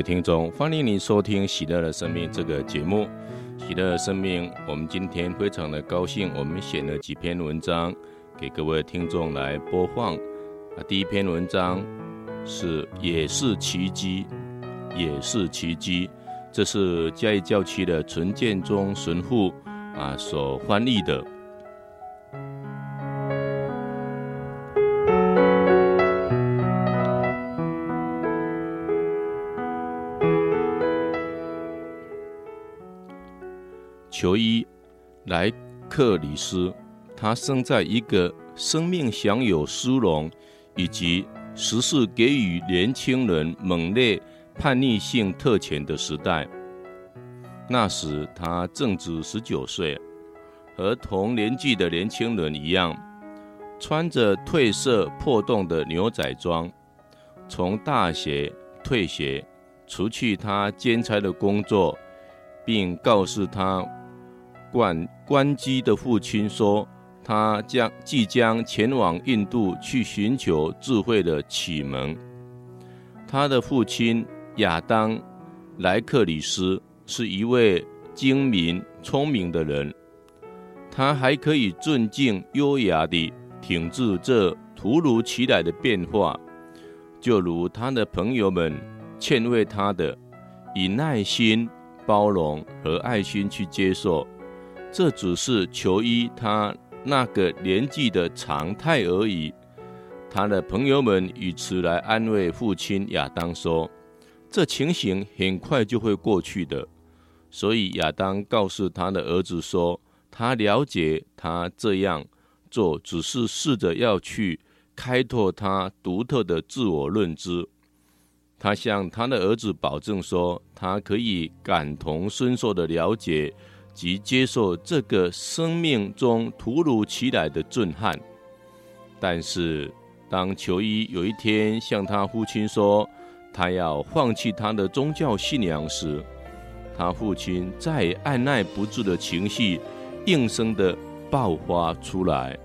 位听众，欢迎你收听《喜乐的生命》这个节目。喜乐的生命，我们今天非常的高兴，我们选了几篇文章给各位听众来播放。啊，第一篇文章是“也是奇迹”，也是奇迹。这是嘉义教区的陈建中神父啊所翻译的。球衣莱克里斯，他生在一个生命享有殊荣，以及时事给予年轻人猛烈叛逆性特权的时代。那时他正值十九岁，和同年纪的年轻人一样，穿着褪色破洞的牛仔装，从大学退学，辞去他兼差的工作，并告诉他。关关机的父亲说：“他将即将前往印度去寻求智慧的启蒙。”他的父亲亚当·莱克里斯是一位精明聪明的人，他还可以镇静优雅地挺住这突如其来的变化，就如他的朋友们劝慰他的，以耐心、包容和爱心去接受。这只是求医他那个年纪的常态而已。他的朋友们以此来安慰父亲亚当说：“这情形很快就会过去的。”所以亚当告诉他的儿子说：“他了解他这样做只是试着要去开拓他独特的自我认知。”他向他的儿子保证说：“他可以感同身受的了解。”及接受这个生命中突如其来的震撼，但是当球衣有一天向他父亲说他要放弃他的宗教信仰时，他父亲再按捺不住的情绪应声的爆发出来。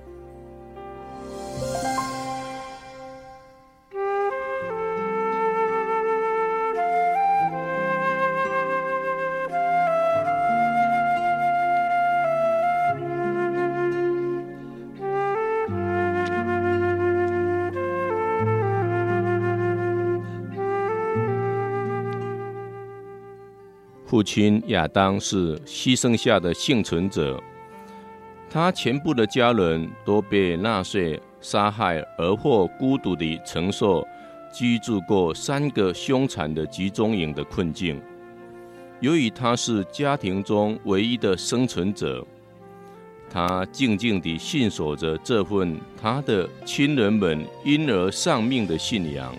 父亲亚当是牺牲下的幸存者，他全部的家人都被纳粹杀害，而或孤独地承受居住过三个凶残的集中营的困境。由于他是家庭中唯一的生存者，他静静地信守着这份他的亲人们因而丧命的信仰，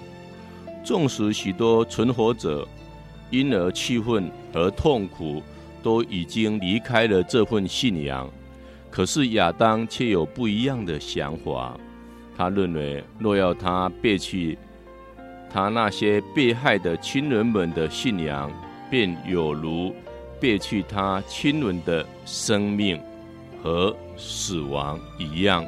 纵使许多存活者。因而气愤和痛苦都已经离开了这份信仰，可是亚当却有不一样的想法。他认为，若要他背弃他那些被害的亲人们的信仰，便有如背弃他亲人的生命和死亡一样。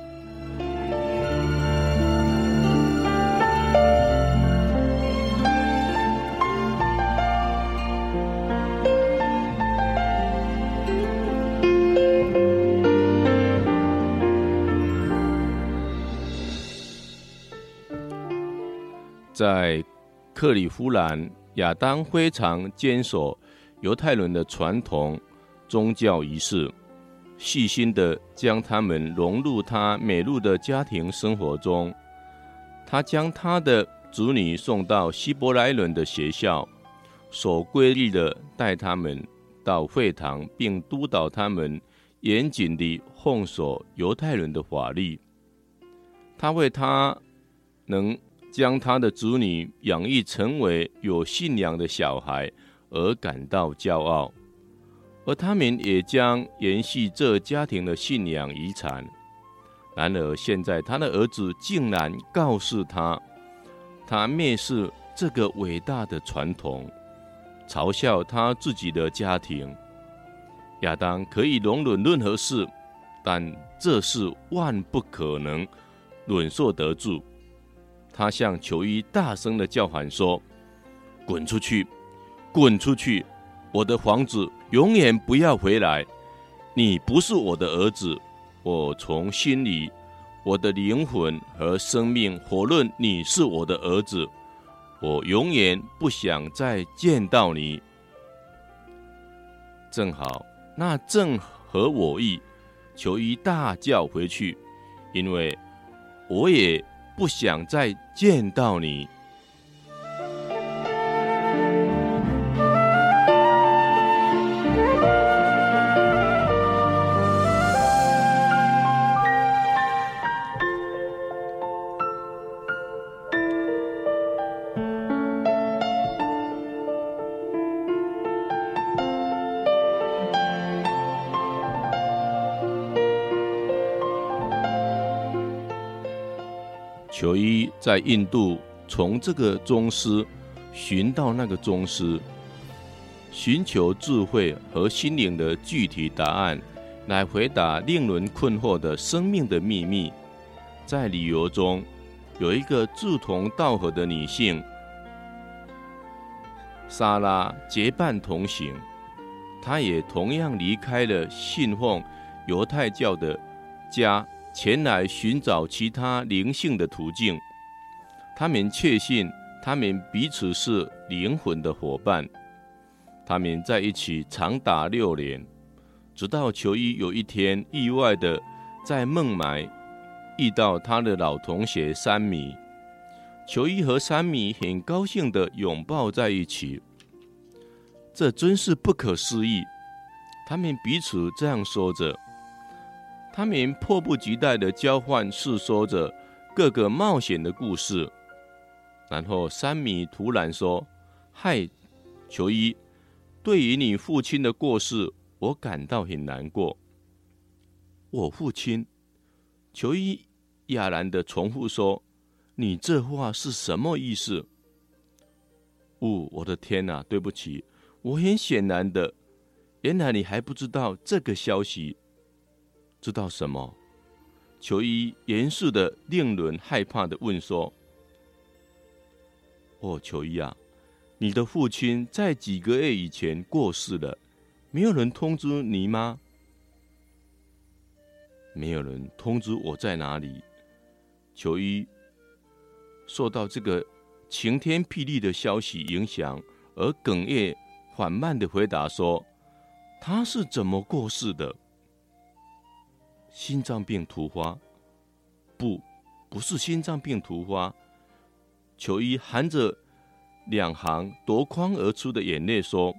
在克里夫兰，亚当非常坚守犹太人的传统宗教仪式，细心地将他们融入他美丽的家庭生活中。他将他的子女送到希伯来人的学校，守规律地带他们到会堂，并督导他们严谨地奉守犹太人的法律。他为他能。将他的子女养育成为有信仰的小孩而感到骄傲，而他们也将延续这家庭的信仰遗产。然而，现在他的儿子竟然告诉他，他蔑视这个伟大的传统，嘲笑他自己的家庭。亚当可以容忍任何事，但这事万不可能忍受得住。他向求医大声的叫喊说：“滚出去！滚出去！我的房子永远不要回来！你不是我的儿子！我从心里、我的灵魂和生命否认你是我的儿子！我永远不想再见到你！正好，那正合我意。裘医大叫回去，因为我也不想再见到你。在印度从这个宗师寻到那个宗师，寻求智慧和心灵的具体答案，来回答令人困惑的生命的秘密。在旅游中，有一个志同道合的女性，莎拉结伴同行，她也同样离开了信奉犹太教的家。前来寻找其他灵性的途径，他们确信他们彼此是灵魂的伙伴。他们在一起长达六年，直到裘医有一天意外的在孟买遇到他的老同学珊米。裘医和珊米很高兴地拥抱在一起，这真是不可思议。他们彼此这样说着。他们迫不及待地交换诉说着各个冒险的故事，然后山米突然说：“嗨，裘医，对于你父亲的过世，我感到很难过。”我父亲，裘医哑然地重复说：“你这话是什么意思？”哦，我的天哪！对不起，我很显然的，原来你还不知道这个消息。知道什么？裘医严肃的、令人害怕的问说：“哦，裘医啊，你的父亲在几个月以前过世了，没有人通知你吗？没有人通知我在哪里。”裘医受到这个晴天霹雳的消息影响，而哽咽缓慢的回答说：“他是怎么过世的？”心脏病突发，不，不是心脏病突发。裘医含着两行夺眶而出的眼泪说：“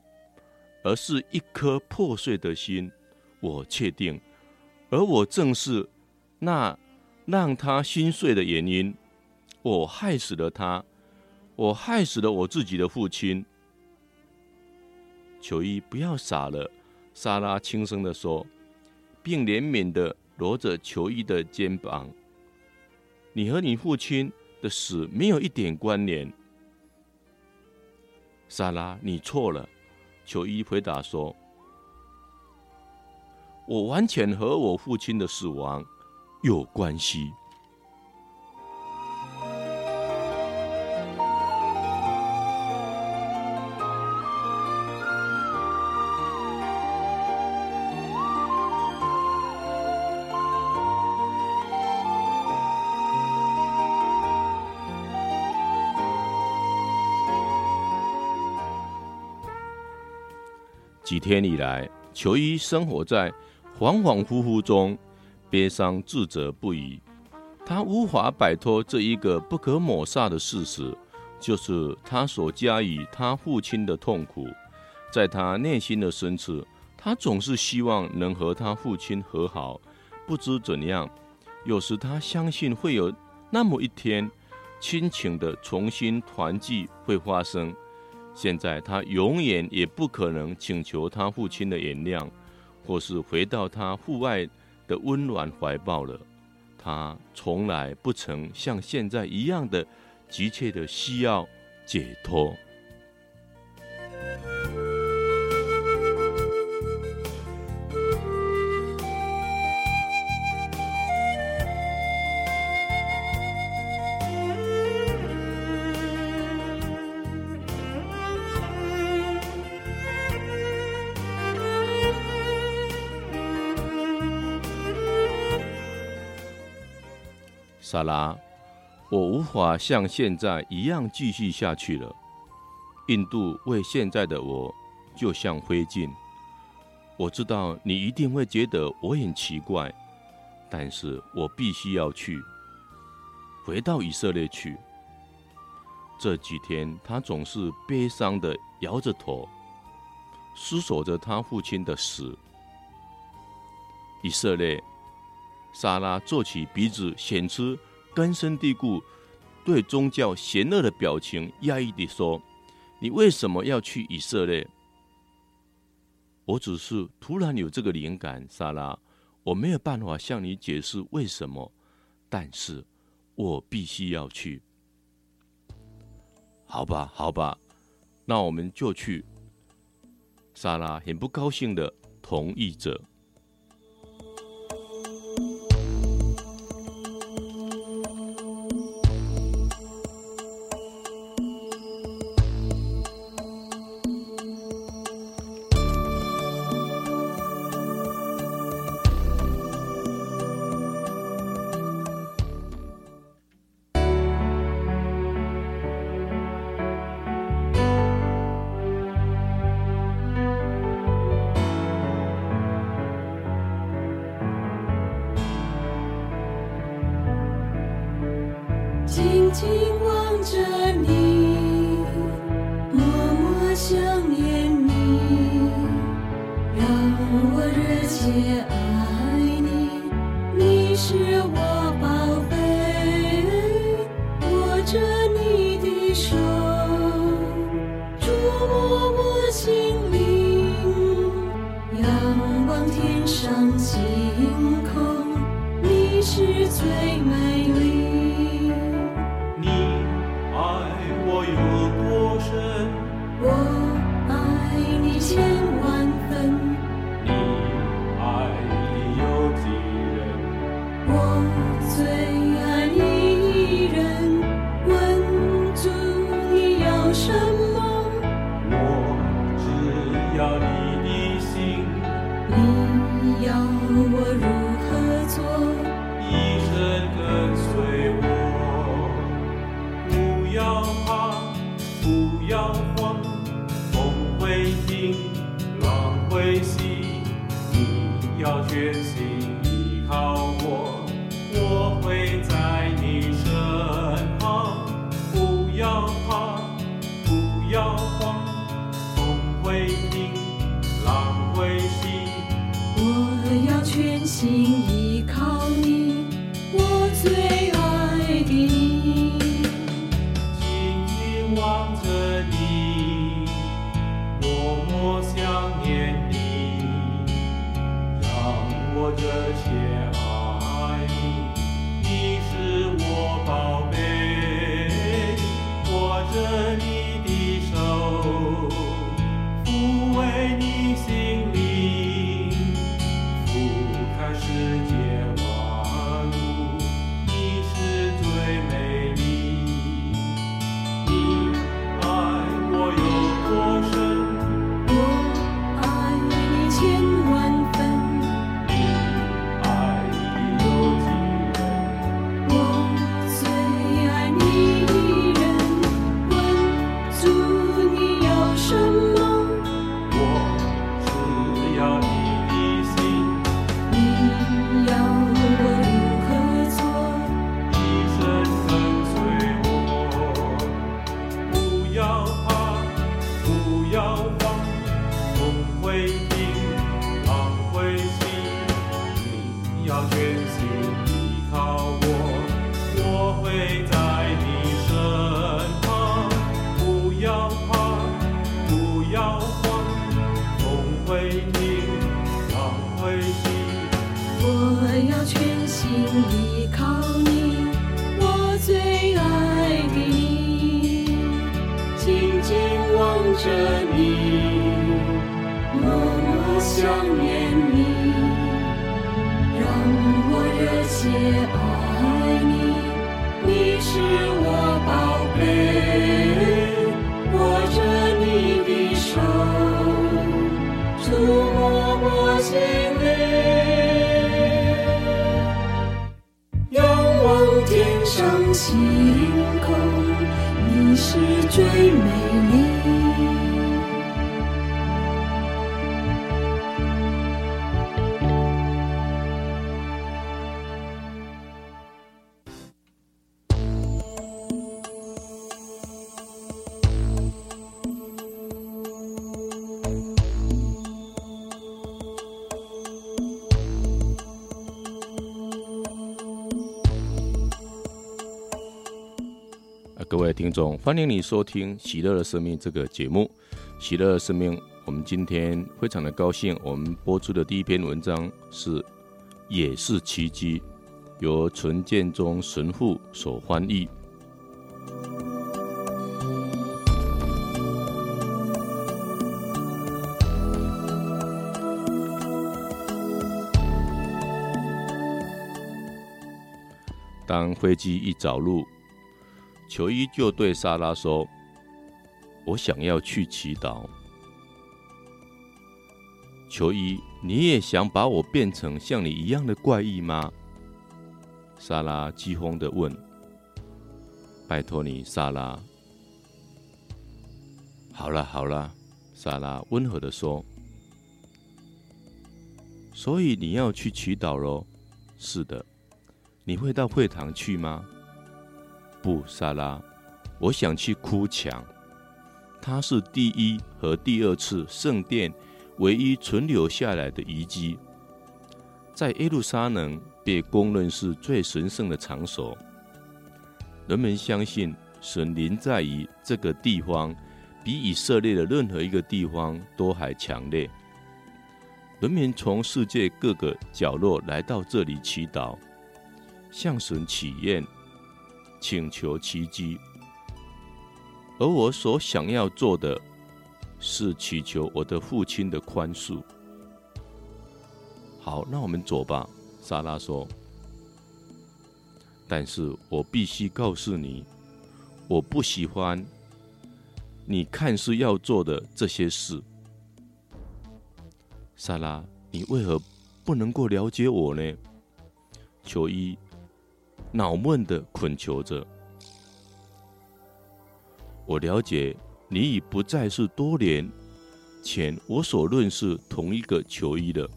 而是一颗破碎的心，我确定，而我正是那让他心碎的原因。我害死了他，我害死了我自己的父亲。”裘医，不要傻了，莎拉轻声地说，并怜悯的。罗着裘医的肩膀，你和你父亲的死没有一点关联。莎拉，你错了。裘医回答说：“我完全和我父亲的死亡有关系。”几天以来，裘医生活在恍恍惚惚中，悲伤自责不已。他无法摆脱这一个不可抹杀的事实，就是他所加以他父亲的痛苦。在他内心的深处，他总是希望能和他父亲和好。不知怎样，有时他相信会有那么一天，亲情的重新团聚会发生。现在他永远也不可能请求他父亲的原谅，或是回到他父爱的温暖怀抱了。他从来不曾像现在一样的急切的需要解脱。萨拉，我无法像现在一样继续下去了。印度为现在的我就像灰烬。我知道你一定会觉得我很奇怪，但是我必须要去，回到以色列去。这几天，他总是悲伤的摇着头，思索着他父亲的死。以色列，莎拉皱起鼻子，显出根深蒂固对宗教嫌恶的表情，压抑地说：“你为什么要去以色列？”我只是突然有这个灵感，莎拉，我没有办法向你解释为什么，但是我必须要去。好吧，好吧，那我们就去。莎拉很不高兴的同意着。最美各位听众，欢迎你收听《喜乐的生命》这个节目。喜乐的生命，我们今天非常的高兴，我们播出的第一篇文章是《也是奇迹》，由陈建中神父所翻译。当飞机一着陆，裘伊就对莎拉说：“我想要去祈祷。”裘伊，你也想把我变成像你一样的怪异吗？莎拉急慌地问：“拜托你，莎拉。”好了好了，莎拉温和的说：“所以你要去祈祷喽？是的，你会到会堂去吗？”不，莎拉，我想去哭墙。它是第一和第二次圣殿唯一存留下来的遗迹，在耶路撒冷被公认是最神圣的场所。人们相信神临在于这个地方，比以色列的任何一个地方都还强烈。人们从世界各个角落来到这里祈祷，向神祈愿。请求奇迹，而我所想要做的是祈求我的父亲的宽恕。好，那我们走吧。莎拉说。但是我必须告诉你，我不喜欢你看似要做的这些事。莎拉，你为何不能够了解我呢？求医。恼闷的恳求着：“我了解你已不再是多年前我所认识同一个球衣了。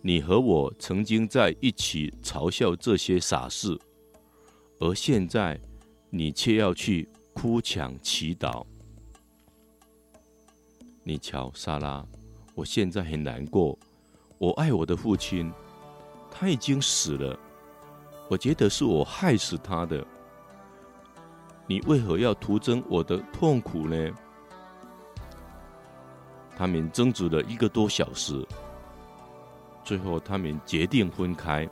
你和我曾经在一起嘲笑这些傻事，而现在你却要去哭墙祈祷。你瞧，莎拉，我现在很难过。我爱我的父亲，他已经死了。”我觉得是我害死他的，你为何要徒增我的痛苦呢？他们争执了一个多小时，最后他们决定分开。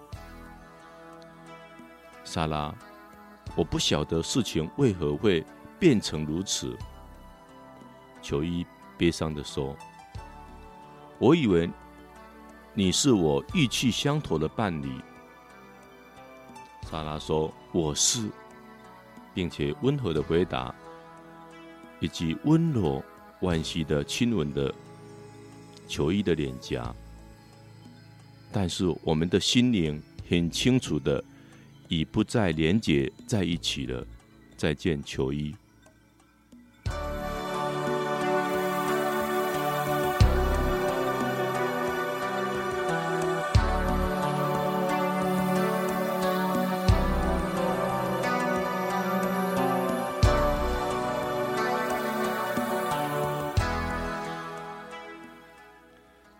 莎拉，我不晓得事情为何会变成如此。裘伊悲伤的说：“我以为你是我意气相投的伴侣。”莎拉说：“我是，并且温和的回答，以及温柔惋惜的亲吻的球衣的脸颊。但是我们的心灵很清楚的，已不再连结在一起了。再见，球衣。”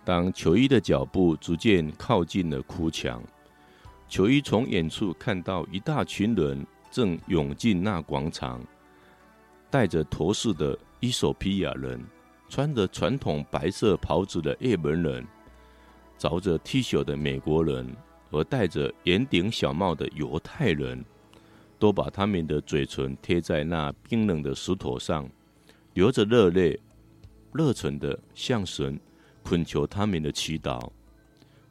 当裘伊的脚步逐渐靠近了哭墙，裘伊从远处看到一大群人正涌进那广场，戴着头饰的伊索比亚人，穿着传统白色袍子的日本人，着着 T 恤的美国人和戴着圆顶小帽的犹太人，都把他们的嘴唇贴在那冰冷的石头上，流着热泪，热忱的向神。恳求他们的祈祷。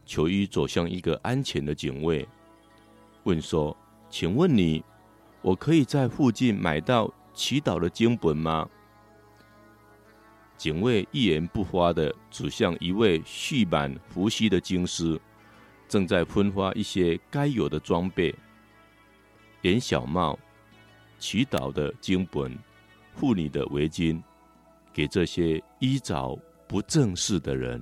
裘伊走向一个安全的警卫，问说：“请问你，我可以在附近买到祈祷的经本吗？”警卫一言不发地指向一位蓄满胡须的经师，正在分发一些该有的装备。严小帽祈祷的经本、妇女的围巾，给这些衣着不正式的人。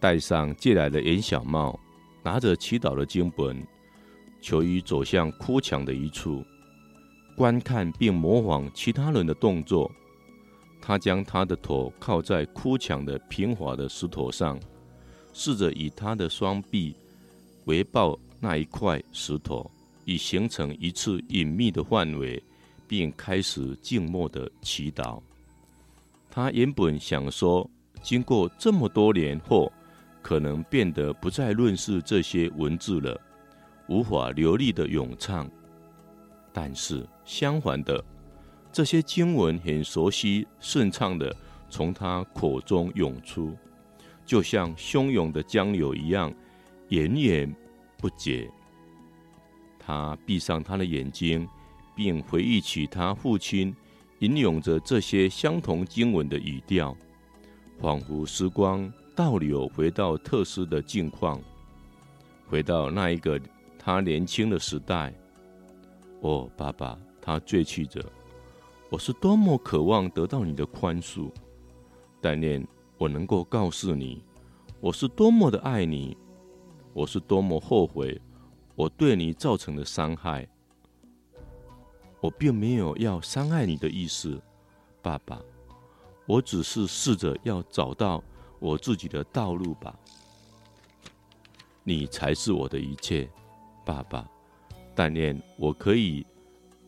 戴上借来的檐小帽，拿着祈祷的经本，求于走向哭墙的一处，观看并模仿其他人的动作。他将他的头靠在哭墙的平滑的石头上，试着以他的双臂围抱那一块石头，以形成一次隐秘的范围，并开始静默的祈祷。他原本想说，经过这么多年后。可能变得不再论述这些文字了，无法流利的咏唱。但是相反的，这些经文很熟悉、顺畅的从他口中涌出，就像汹涌的江流一样，源源不绝。他闭上他的眼睛，并回忆起他父亲吟咏着这些相同经文的语调，仿佛时光。倒流回到特殊的境况，回到那一个他年轻的时代。哦，爸爸，他追求着，我是多么渴望得到你的宽恕。但愿我能够告诉你，我是多么的爱你，我是多么后悔我对你造成的伤害。我并没有要伤害你的意思，爸爸，我只是试着要找到。我自己的道路吧，你才是我的一切，爸爸。但愿我可以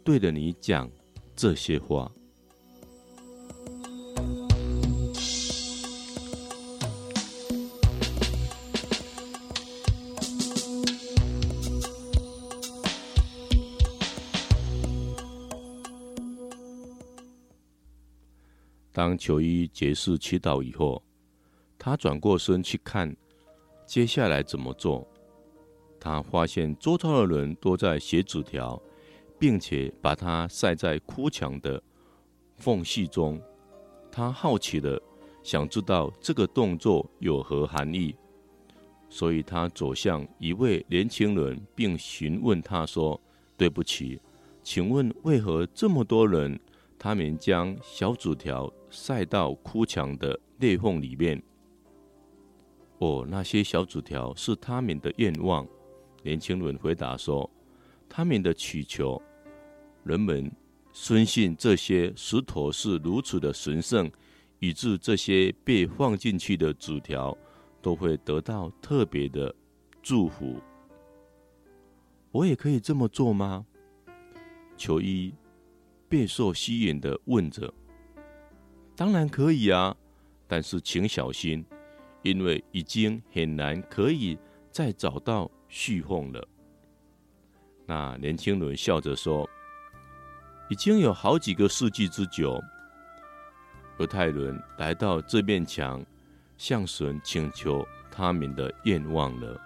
对着你讲这些话。当球衣结束祈祷以后。他转过身去看，接下来怎么做？他发现周遭的人都在写纸条，并且把它塞在哭墙的缝隙中。他好奇的想知道这个动作有何含义，所以他走向一位年轻人，并询问他说：“对不起，请问为何这么多人他们将小纸条塞到哭墙的裂缝里面？”哦，那些小纸条是他们的愿望。年轻人回答说：“他们的祈求，人们深信这些石头是如此的神圣，以致这些被放进去的纸条都会得到特别的祝福。”我也可以这么做吗？求医备受吸引的问着：“当然可以啊，但是请小心。”因为已经很难可以再找到续奉了。那年轻人笑着说：“已经有好几个世纪之久，犹太人来到这面墙，向神请求他们的愿望了。”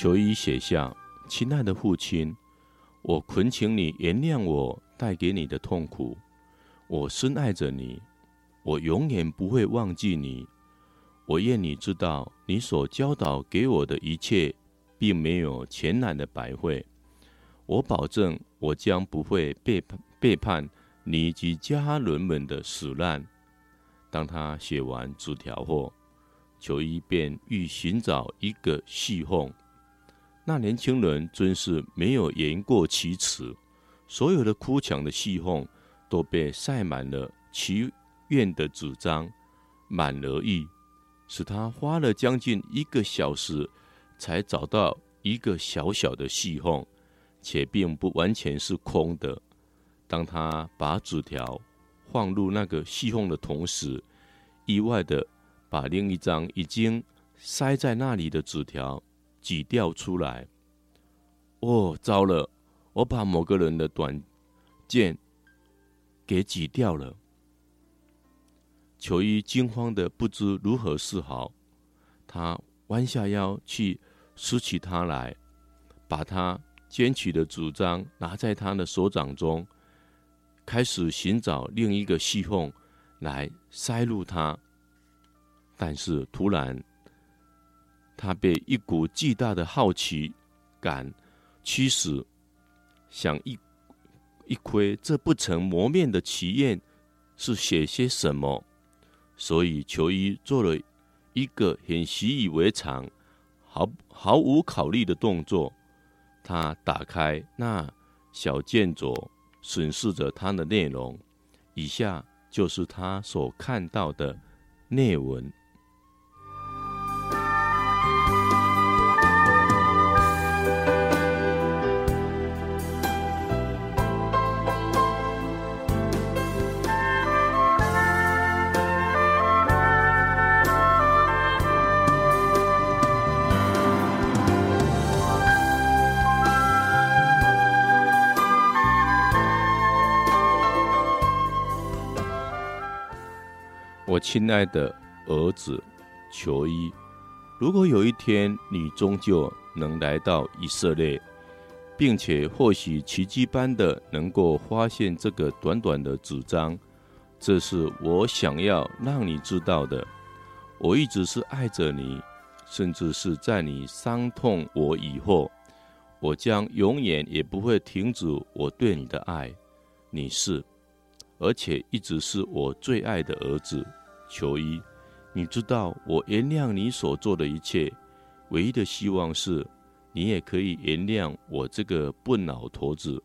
求医写下：“亲爱的父亲，我恳请你原谅我带给你的痛苦。我深爱着你，我永远不会忘记你。我愿你知道，你所教导给我的一切，并没有全然的白费。我保证，我将不会背叛背叛你及家人们的死难。”当他写完纸条后，求医便欲寻找一个隙缝。那年轻人真是没有言过其实，所有的哭墙的隙缝都被塞满了祈愿的纸张，满而溢，使他花了将近一个小时才找到一个小小的隙缝，且并不完全是空的。当他把纸条放入那个细缝的同时，意外的把另一张已经塞在那里的纸条挤掉出来。哦，糟了！我把某个人的短剑给挤掉了。裘伊惊慌的不知如何是好，他弯下腰去拾起它来，把他捡起的主张拿在他的手掌中，开始寻找另一个细缝来塞入它。但是突然，他被一股巨大的好奇感驱使，想一一窥这不曾磨灭的奇砚是写些什么，所以裘伊做了一个很习以为常、毫毫无考虑的动作。他打开那小卷轴，审视着它的内容。以下就是他所看到的内文。亲爱的儿子求医，如果有一天你终究能来到以色列，并且或许奇迹般的能够发现这个短短的纸张，这是我想要让你知道的。我一直是爱着你，甚至是在你伤痛我以后，我将永远也不会停止我对你的爱。你是，而且一直是我最爱的儿子。求医，你知道我原谅你所做的一切，唯一的希望是，你也可以原谅我这个笨老头子。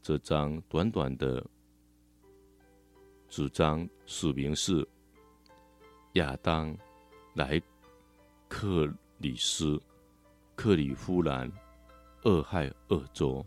这张短短的纸张，署名是亚当莱克里斯克里夫兰俄亥俄州。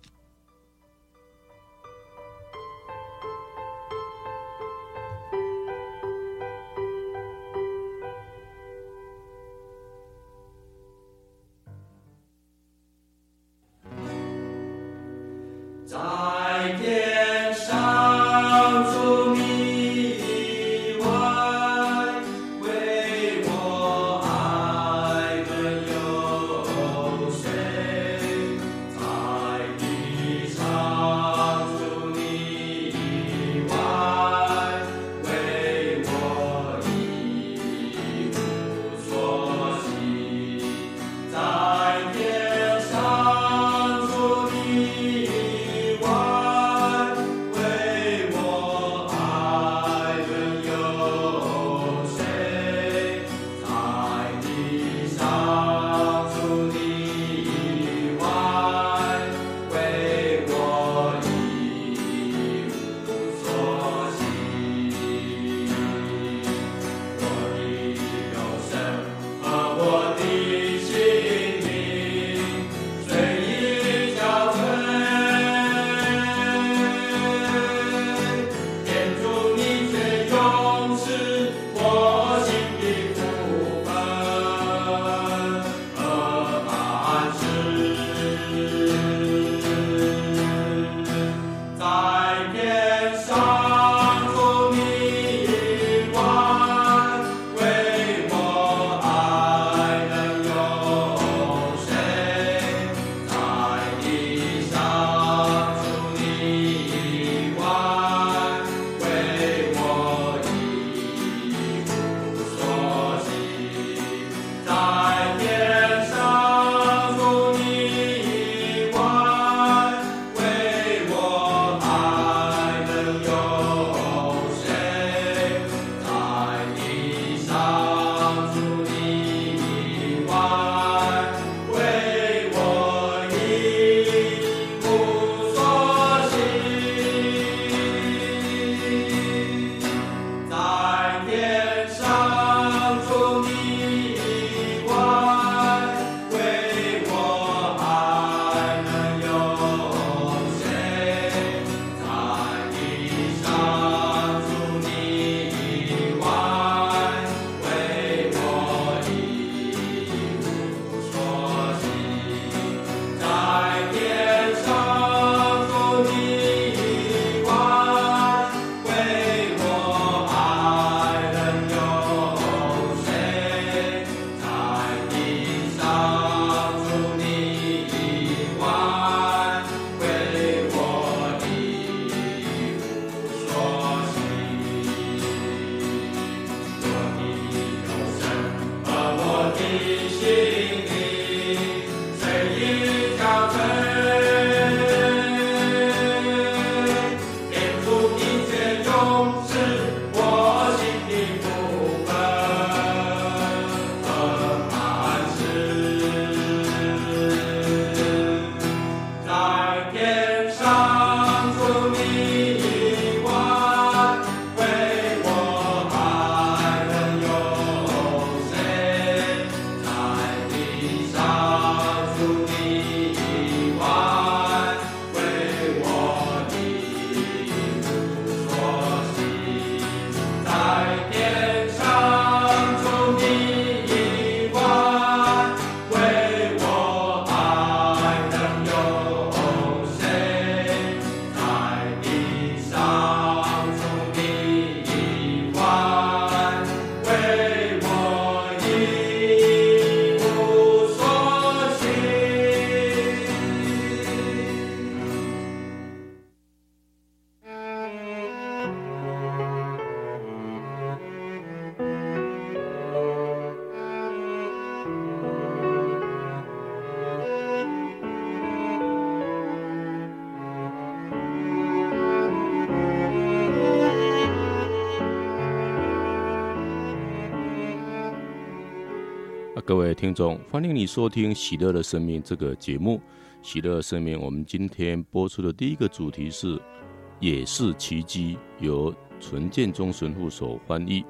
各位听众，欢迎你收听《喜乐的生命》这个节目。《喜乐的生命》，我们今天播出的第一个主题是“也是奇迹”，由纯建中神父所翻译。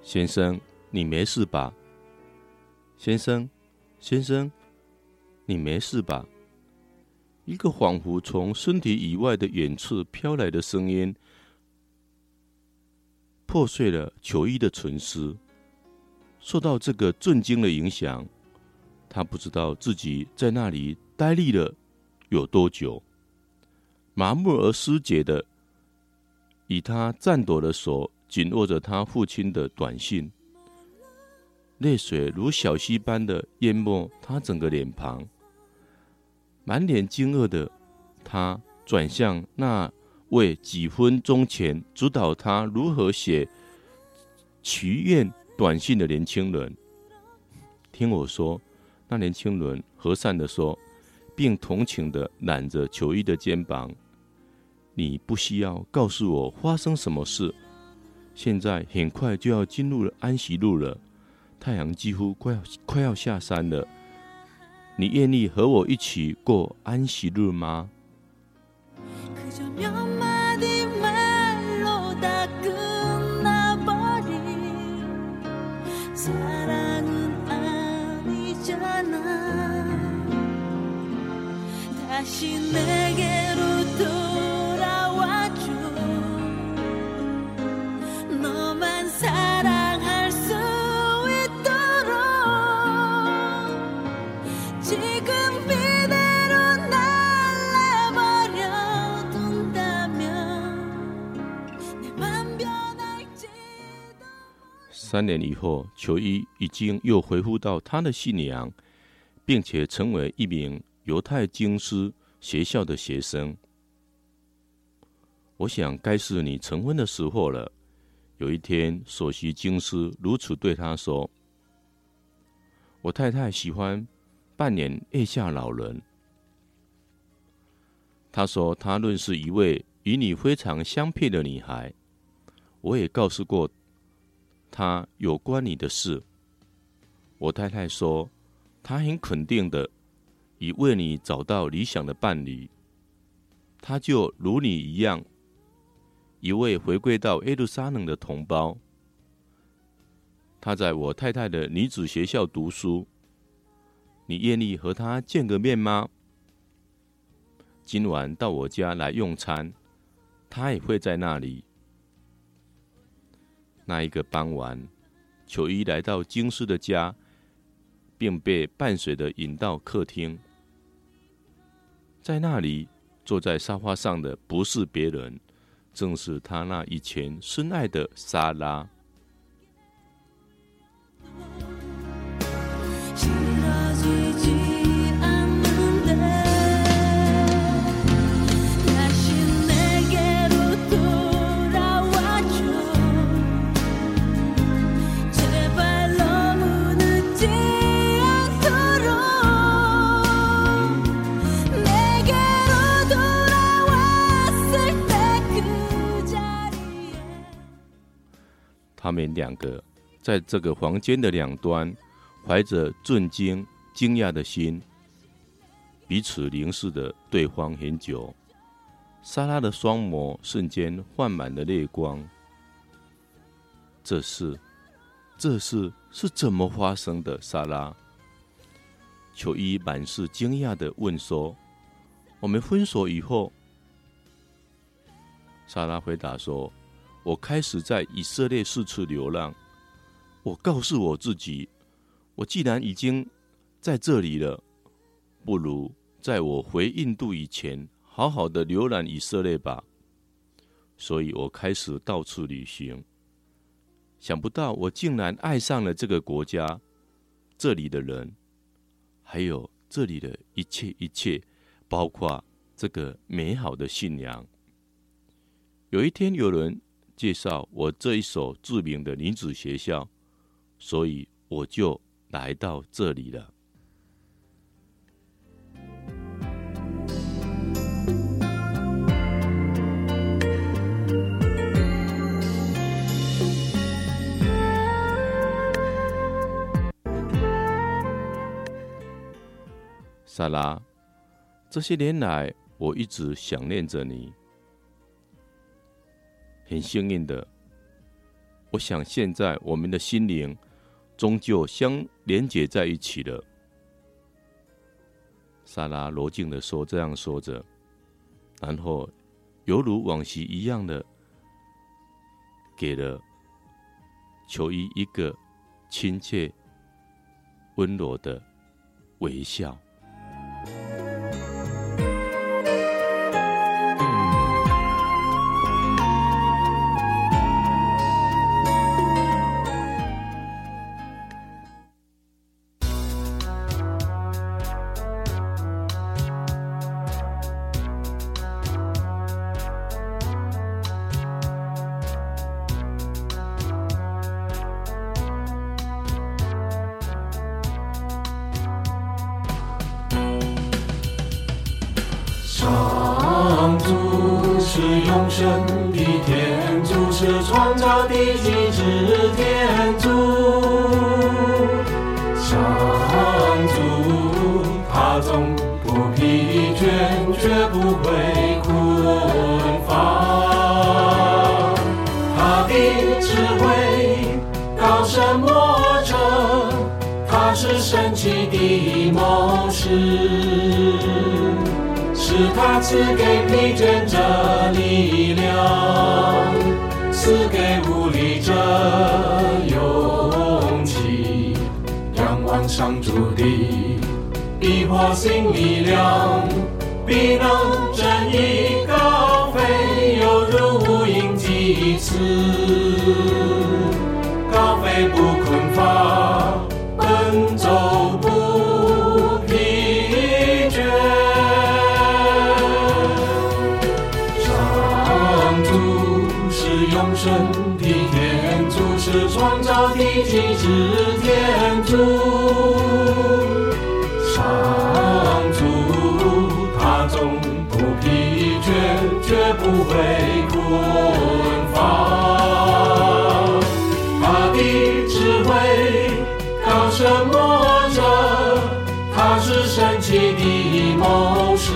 先生，你没事吧？先生，先生，你没事吧？一个仿佛从身体以外的远处飘来的声音，破碎了裘伊的沉思。受到这个震惊的影响，他不知道自己在那里呆立了有多久，麻木而失节的，以他颤抖的手。紧握着他父亲的短信，泪水如小溪般的淹没他整个脸庞。满脸惊愕的他转向那位几分钟前指导他如何写祈愿短信的年轻人。听我说，那年轻人和善的说，并同情的揽着裘伊的肩膀：“你不需要告诉我发生什么事。”现在很快就要进入了安息路了，太阳几乎快要快要下山了。你愿意和我一起过安息日吗？三年以后，裘伊已经又恢复到他的信仰，并且成为一名犹太经师学校的学生。我想，该是你成婚的时候了。有一天，首席经师如此对他说：“我太太喜欢扮演月下老人。”他说：“他认识一位与你非常相配的女孩。”我也告诉过。他有关你的事，我太太说，她很肯定的已为你找到理想的伴侣。他就如你一样，一位回归到耶路撒冷的同胞。他在我太太的女子学校读书。你愿意和他见个面吗？今晚到我家来用餐，他也会在那里。那一个傍晚，球衣来到经师的家，并被伴随的引到客厅。在那里，坐在沙发上的不是别人，正是他那以前深爱的莎拉。他们两个在这个房间的两端，怀着震惊、惊讶的心，彼此凝视着对方很久。莎拉的双眸瞬间泛满了泪光。这事，这事是怎么发生的？莎拉，裘伊满是惊讶的问说：“我们分手以后。”莎拉回答说。我开始在以色列四处流浪。我告诉我自己，我既然已经在这里了，不如在我回印度以前，好好的浏览以色列吧。所以我开始到处旅行。想不到我竟然爱上了这个国家，这里的人，还有这里的一切一切，包括这个美好的信仰。有一天，有人。介绍我这一所著名的女子学校所以我就来到这里了。萨拉这些年来我一直想念着你。很幸运的，我想现在我们的心灵终究相连接在一起了。撒拉罗静的说：“这样说着，然后犹如往昔一样的，给了球衣一个亲切、温柔的微笑。”赐给疲倦者力量，赐给无力者勇气。仰望上主的必获新力量，必能振翼是天主，上主他总不疲倦，绝不会困乏。他的智慧高深莫测，他是神奇的谋士。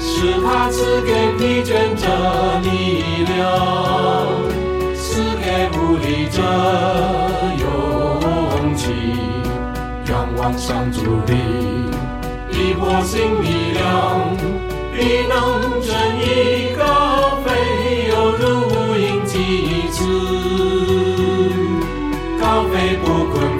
是他赐给疲倦者力量，无力者勇气。仰望上主的必获新力量，必能振翼高飞，犹如鹰击翅，高飞不困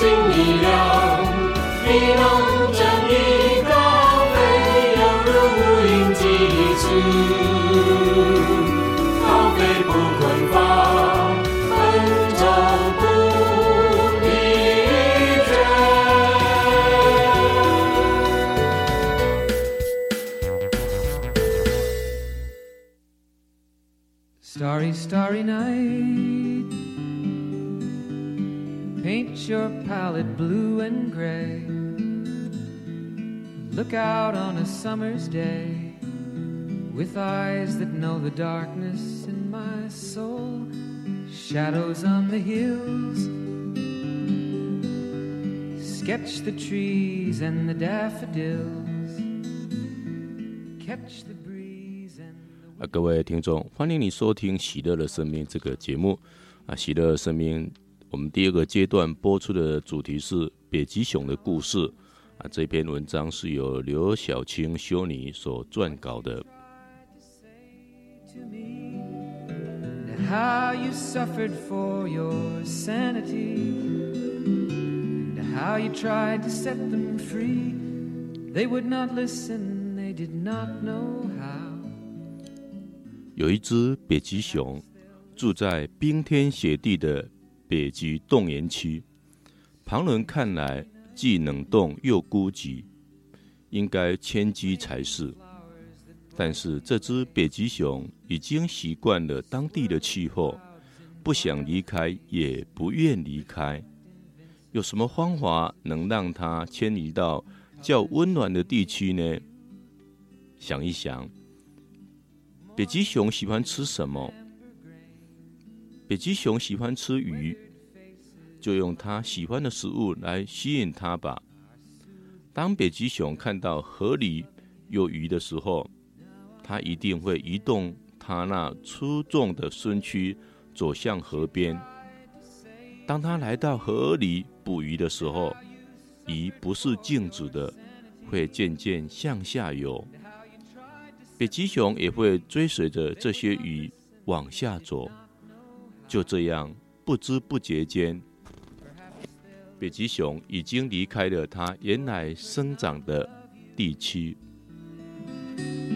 新力量，必能振翼高飞，犹如无鹰击刺，高飞不可 your palette blue and gray. Look out on a summer's day with eyes that know the darkness in my soul. Shadows on the hills. Sketch the trees and the daffodils. Catch the breeze and the 啊，各位听众，欢迎你收听《喜乐的生命》这个节目。啊，《喜乐的生命》 我们第二个阶段播出的主题是北极熊的故事。啊，这篇文章是由刘晓清修女所撰稿的。how you suffered for your sanity and how you tried to set them free. They would not listen, they did not know how. 有一只北极熊住在冰天雪地的北极冻原区，旁人看来既冷冻又孤寂，应该迁居才是。但是这只北极熊已经习惯了当地的气候，不想离开，也不愿离开。有什么方法能让它迁移到较温暖的地区呢？想一想，北极熊喜欢吃什么？北极熊喜欢吃鱼，就用它喜欢的食物来吸引它吧。当北极熊看到河里有鱼的时候，它一定会移动它那粗壮的身躯，走向河边。当它来到河里捕鱼的时候，鱼不是静止的，会渐渐向下游。北极熊也会追随着这些鱼往下走。就这样，不知不觉间，北极熊已经离开了它原来生长的地区。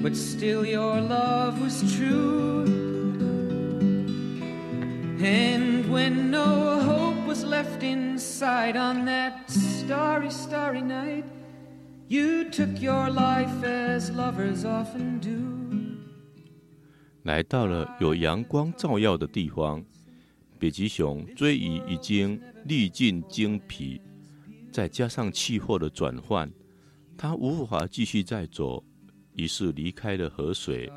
But still, your love was true. And when no hope was left inside on that starry, starry night, you took your life as lovers often do. 来到了有阳光照耀的地方，北极熊追鱼已经历尽精疲，再加上气候的转换，它无法继续再走。于是离开了河水，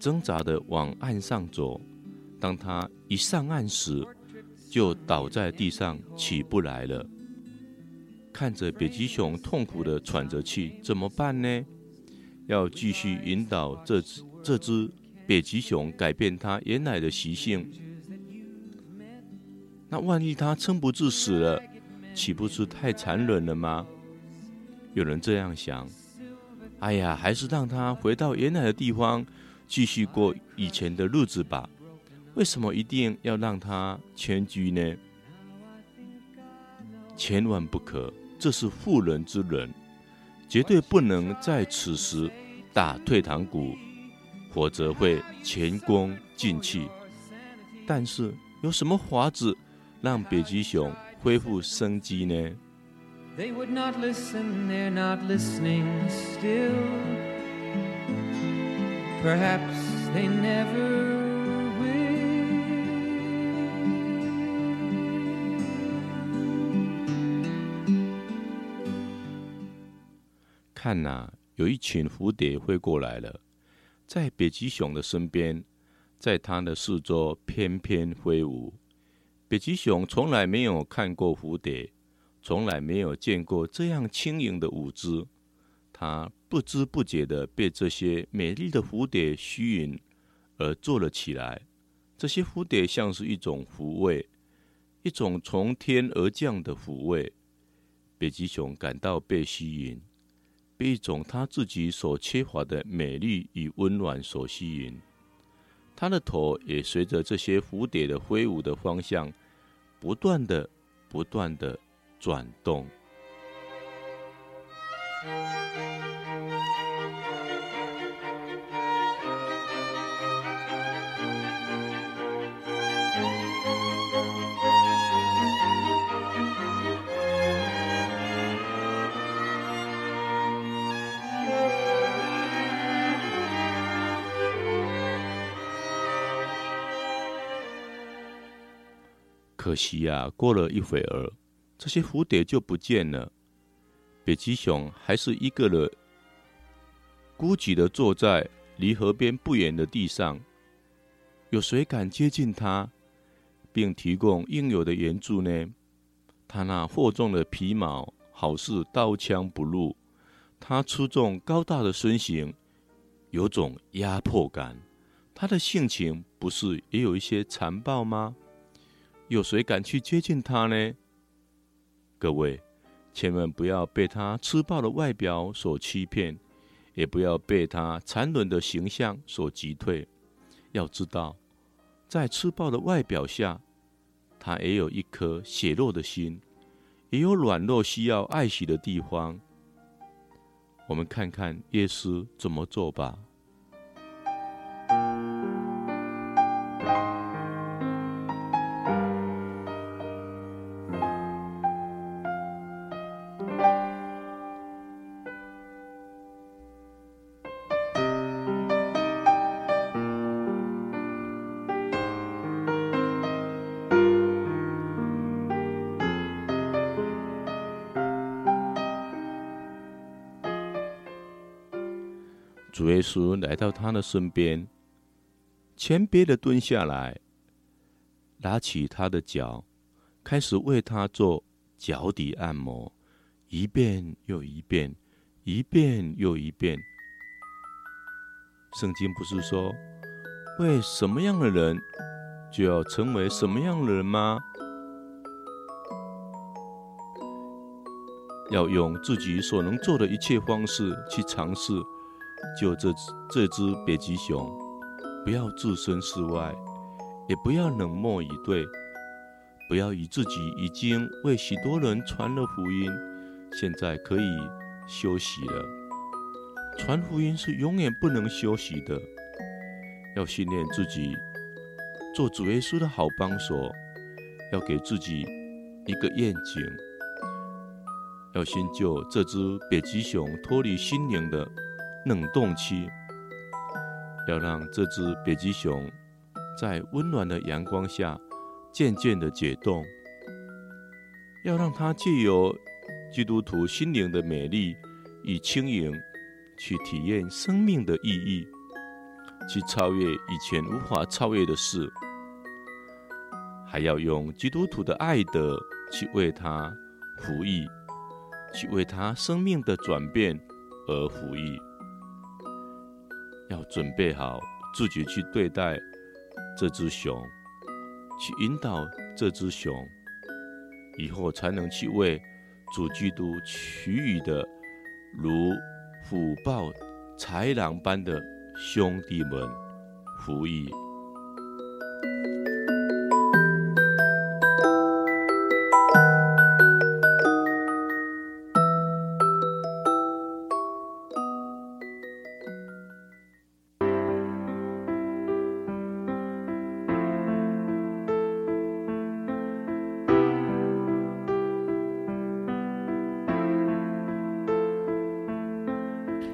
挣扎地往岸上走。当他一上岸时，就倒在地上起不来了。看着北极熊痛苦地喘着气，怎么办呢？要继续引导这只这只北极熊改变它原来的习性。那万一他撑不住死了，岂不是太残忍了吗？有人这样想。哎呀，还是让他回到原来的地方，继续过以前的日子吧。为什么一定要让他迁居呢？千万不可，这是妇人之仁，绝对不能在此时打退堂鼓，否则会前功尽弃。但是有什么法子让北极熊恢复生机呢？They would not listen, they're not listening still. Perhaps they never will. 看哪，有一群蝴蝶飞过来了，在北极熊的身边，在它的四周翩翩飞舞。北极熊从来没有看过蝴蝶。从来没有见过这样轻盈的舞姿，它不知不觉地被这些美丽的蝴蝶吸引而坐了起来。这些蝴蝶像是一种抚慰，一种从天而降的抚慰。北极熊感到被吸引，被一种他自己所缺乏的美丽与温暖所吸引。他的头也随着这些蝴蝶的挥舞的方向，不断的、不断的。转动。可惜呀、过了一会儿，这些蝴蝶就不见了。北极熊还是一个人孤寂的坐在离河边不远的地上。有谁敢接近它，并提供应有的援助呢？它那厚重的皮毛好似刀枪不入，它出众高大的身形有种压迫感。它的性情不是也有一些残暴吗？有谁敢去接近他呢？各位，千万不要被他粗暴的外表所欺骗，也不要被他残忍的形象所击退。要知道，在粗暴的外表下，他也有一颗血肉的心，也有软弱需要爱惜的地方。我们看看耶稣怎么做吧。来到他的身边，谦卑的蹲下来，拿起他的脚，开始为他做脚底按摩，一遍又一遍，一遍又一遍。圣经不是说，为什么样的人就要成为什么样的人吗？要用自己所能做的一切方式去尝试。就这只这只北极熊，不要置身事外，也不要冷漠以对，不要以自己已经为许多人传了福音，现在可以休息了。传福音是永远不能休息的，要训练自己做主耶稣的好帮手，要给自己一个愿景，要先救这只北极熊脱离心灵的。冷冻期，要让这只北极熊在温暖的阳光下渐渐的解冻，要让它借由基督徒心灵的美丽与轻盈，去体验生命的意义，去超越以前无法超越的事，还要用基督徒的爱德去为他服役，去为他生命的转变而服役。要准备好自己去对待这只熊，去引导这只熊，以后才能去为主基督取予的如虎豹豺狼般的兄弟们服役。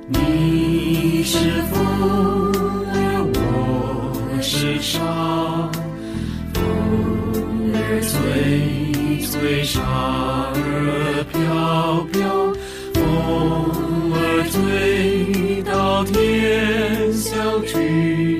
你是风儿我是沙风儿吹吹沙儿飘飘风儿吹到天晓去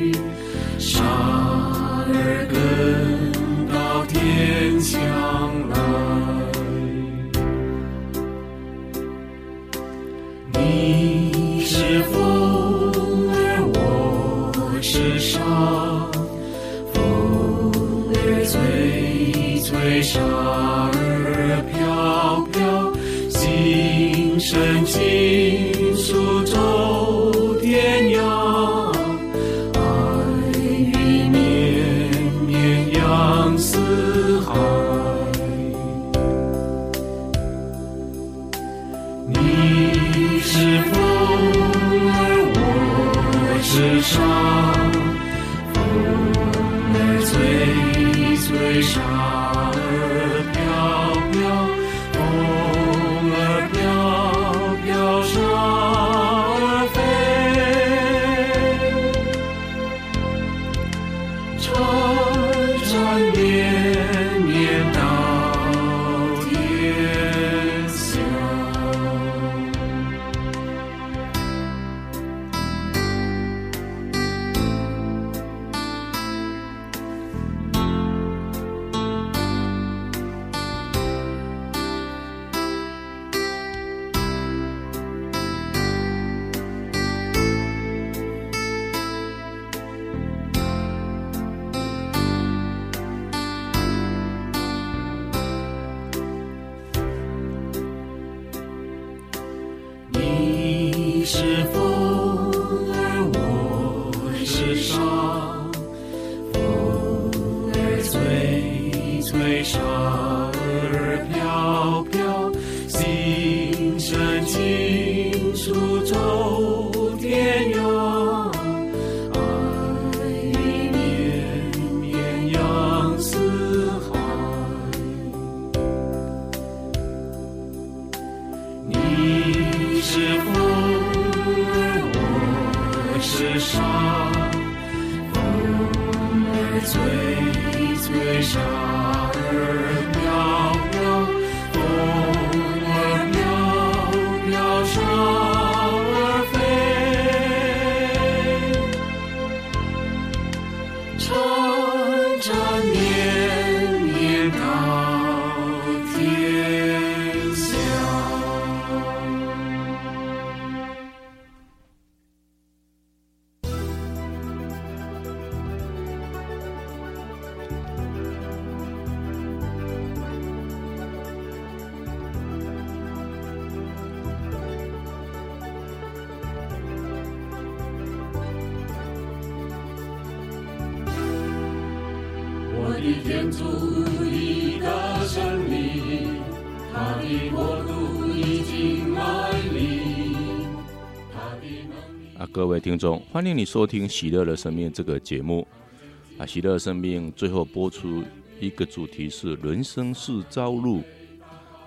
各位听众，欢迎你收听《喜乐的生命》这个节目。啊，《喜乐的生命》最后播出一个主题是“人生是朝露”。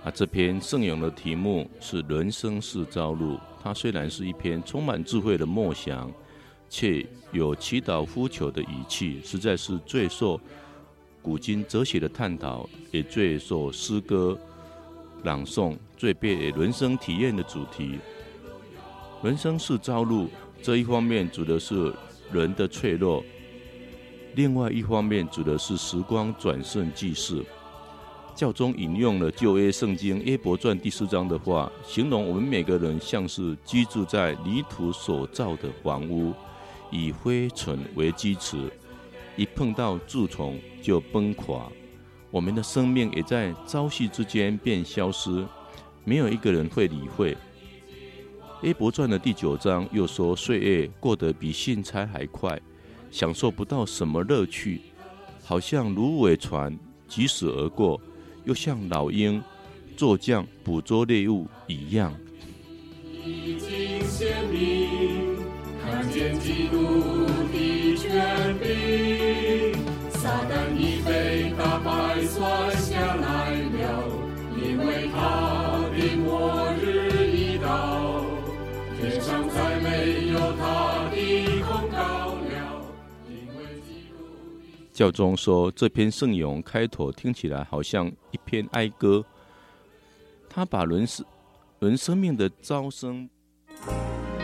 啊，这篇圣咏的题目是“人生是朝露”。它虽然是一篇充满智慧的默想，却有祈祷呼求的语气，实在是最受。古今哲学的探讨，也最受诗歌朗诵、最被人生体验的主题。人生是朝露，这一方面指的是人的脆弱；另外一方面指的是时光转瞬即逝。教宗引用了旧约圣经耶伯传第四章的话，形容我们每个人像是居住在泥土所造的房屋，以灰尘为基础。一碰到蛀虫就崩垮，我们的生命也在朝夕之间便消失，没有一个人会理会。A 伯传的第九章又说，岁月过得比信差还快，享受不到什么乐趣，好像芦苇船疾驶而过，又像老鹰坐将捕捉猎物一样。撒旦已被打败，摔下来了，因为他教宗说，这篇圣咏开头听起来好像一篇哀歌，他把人生人生命的招生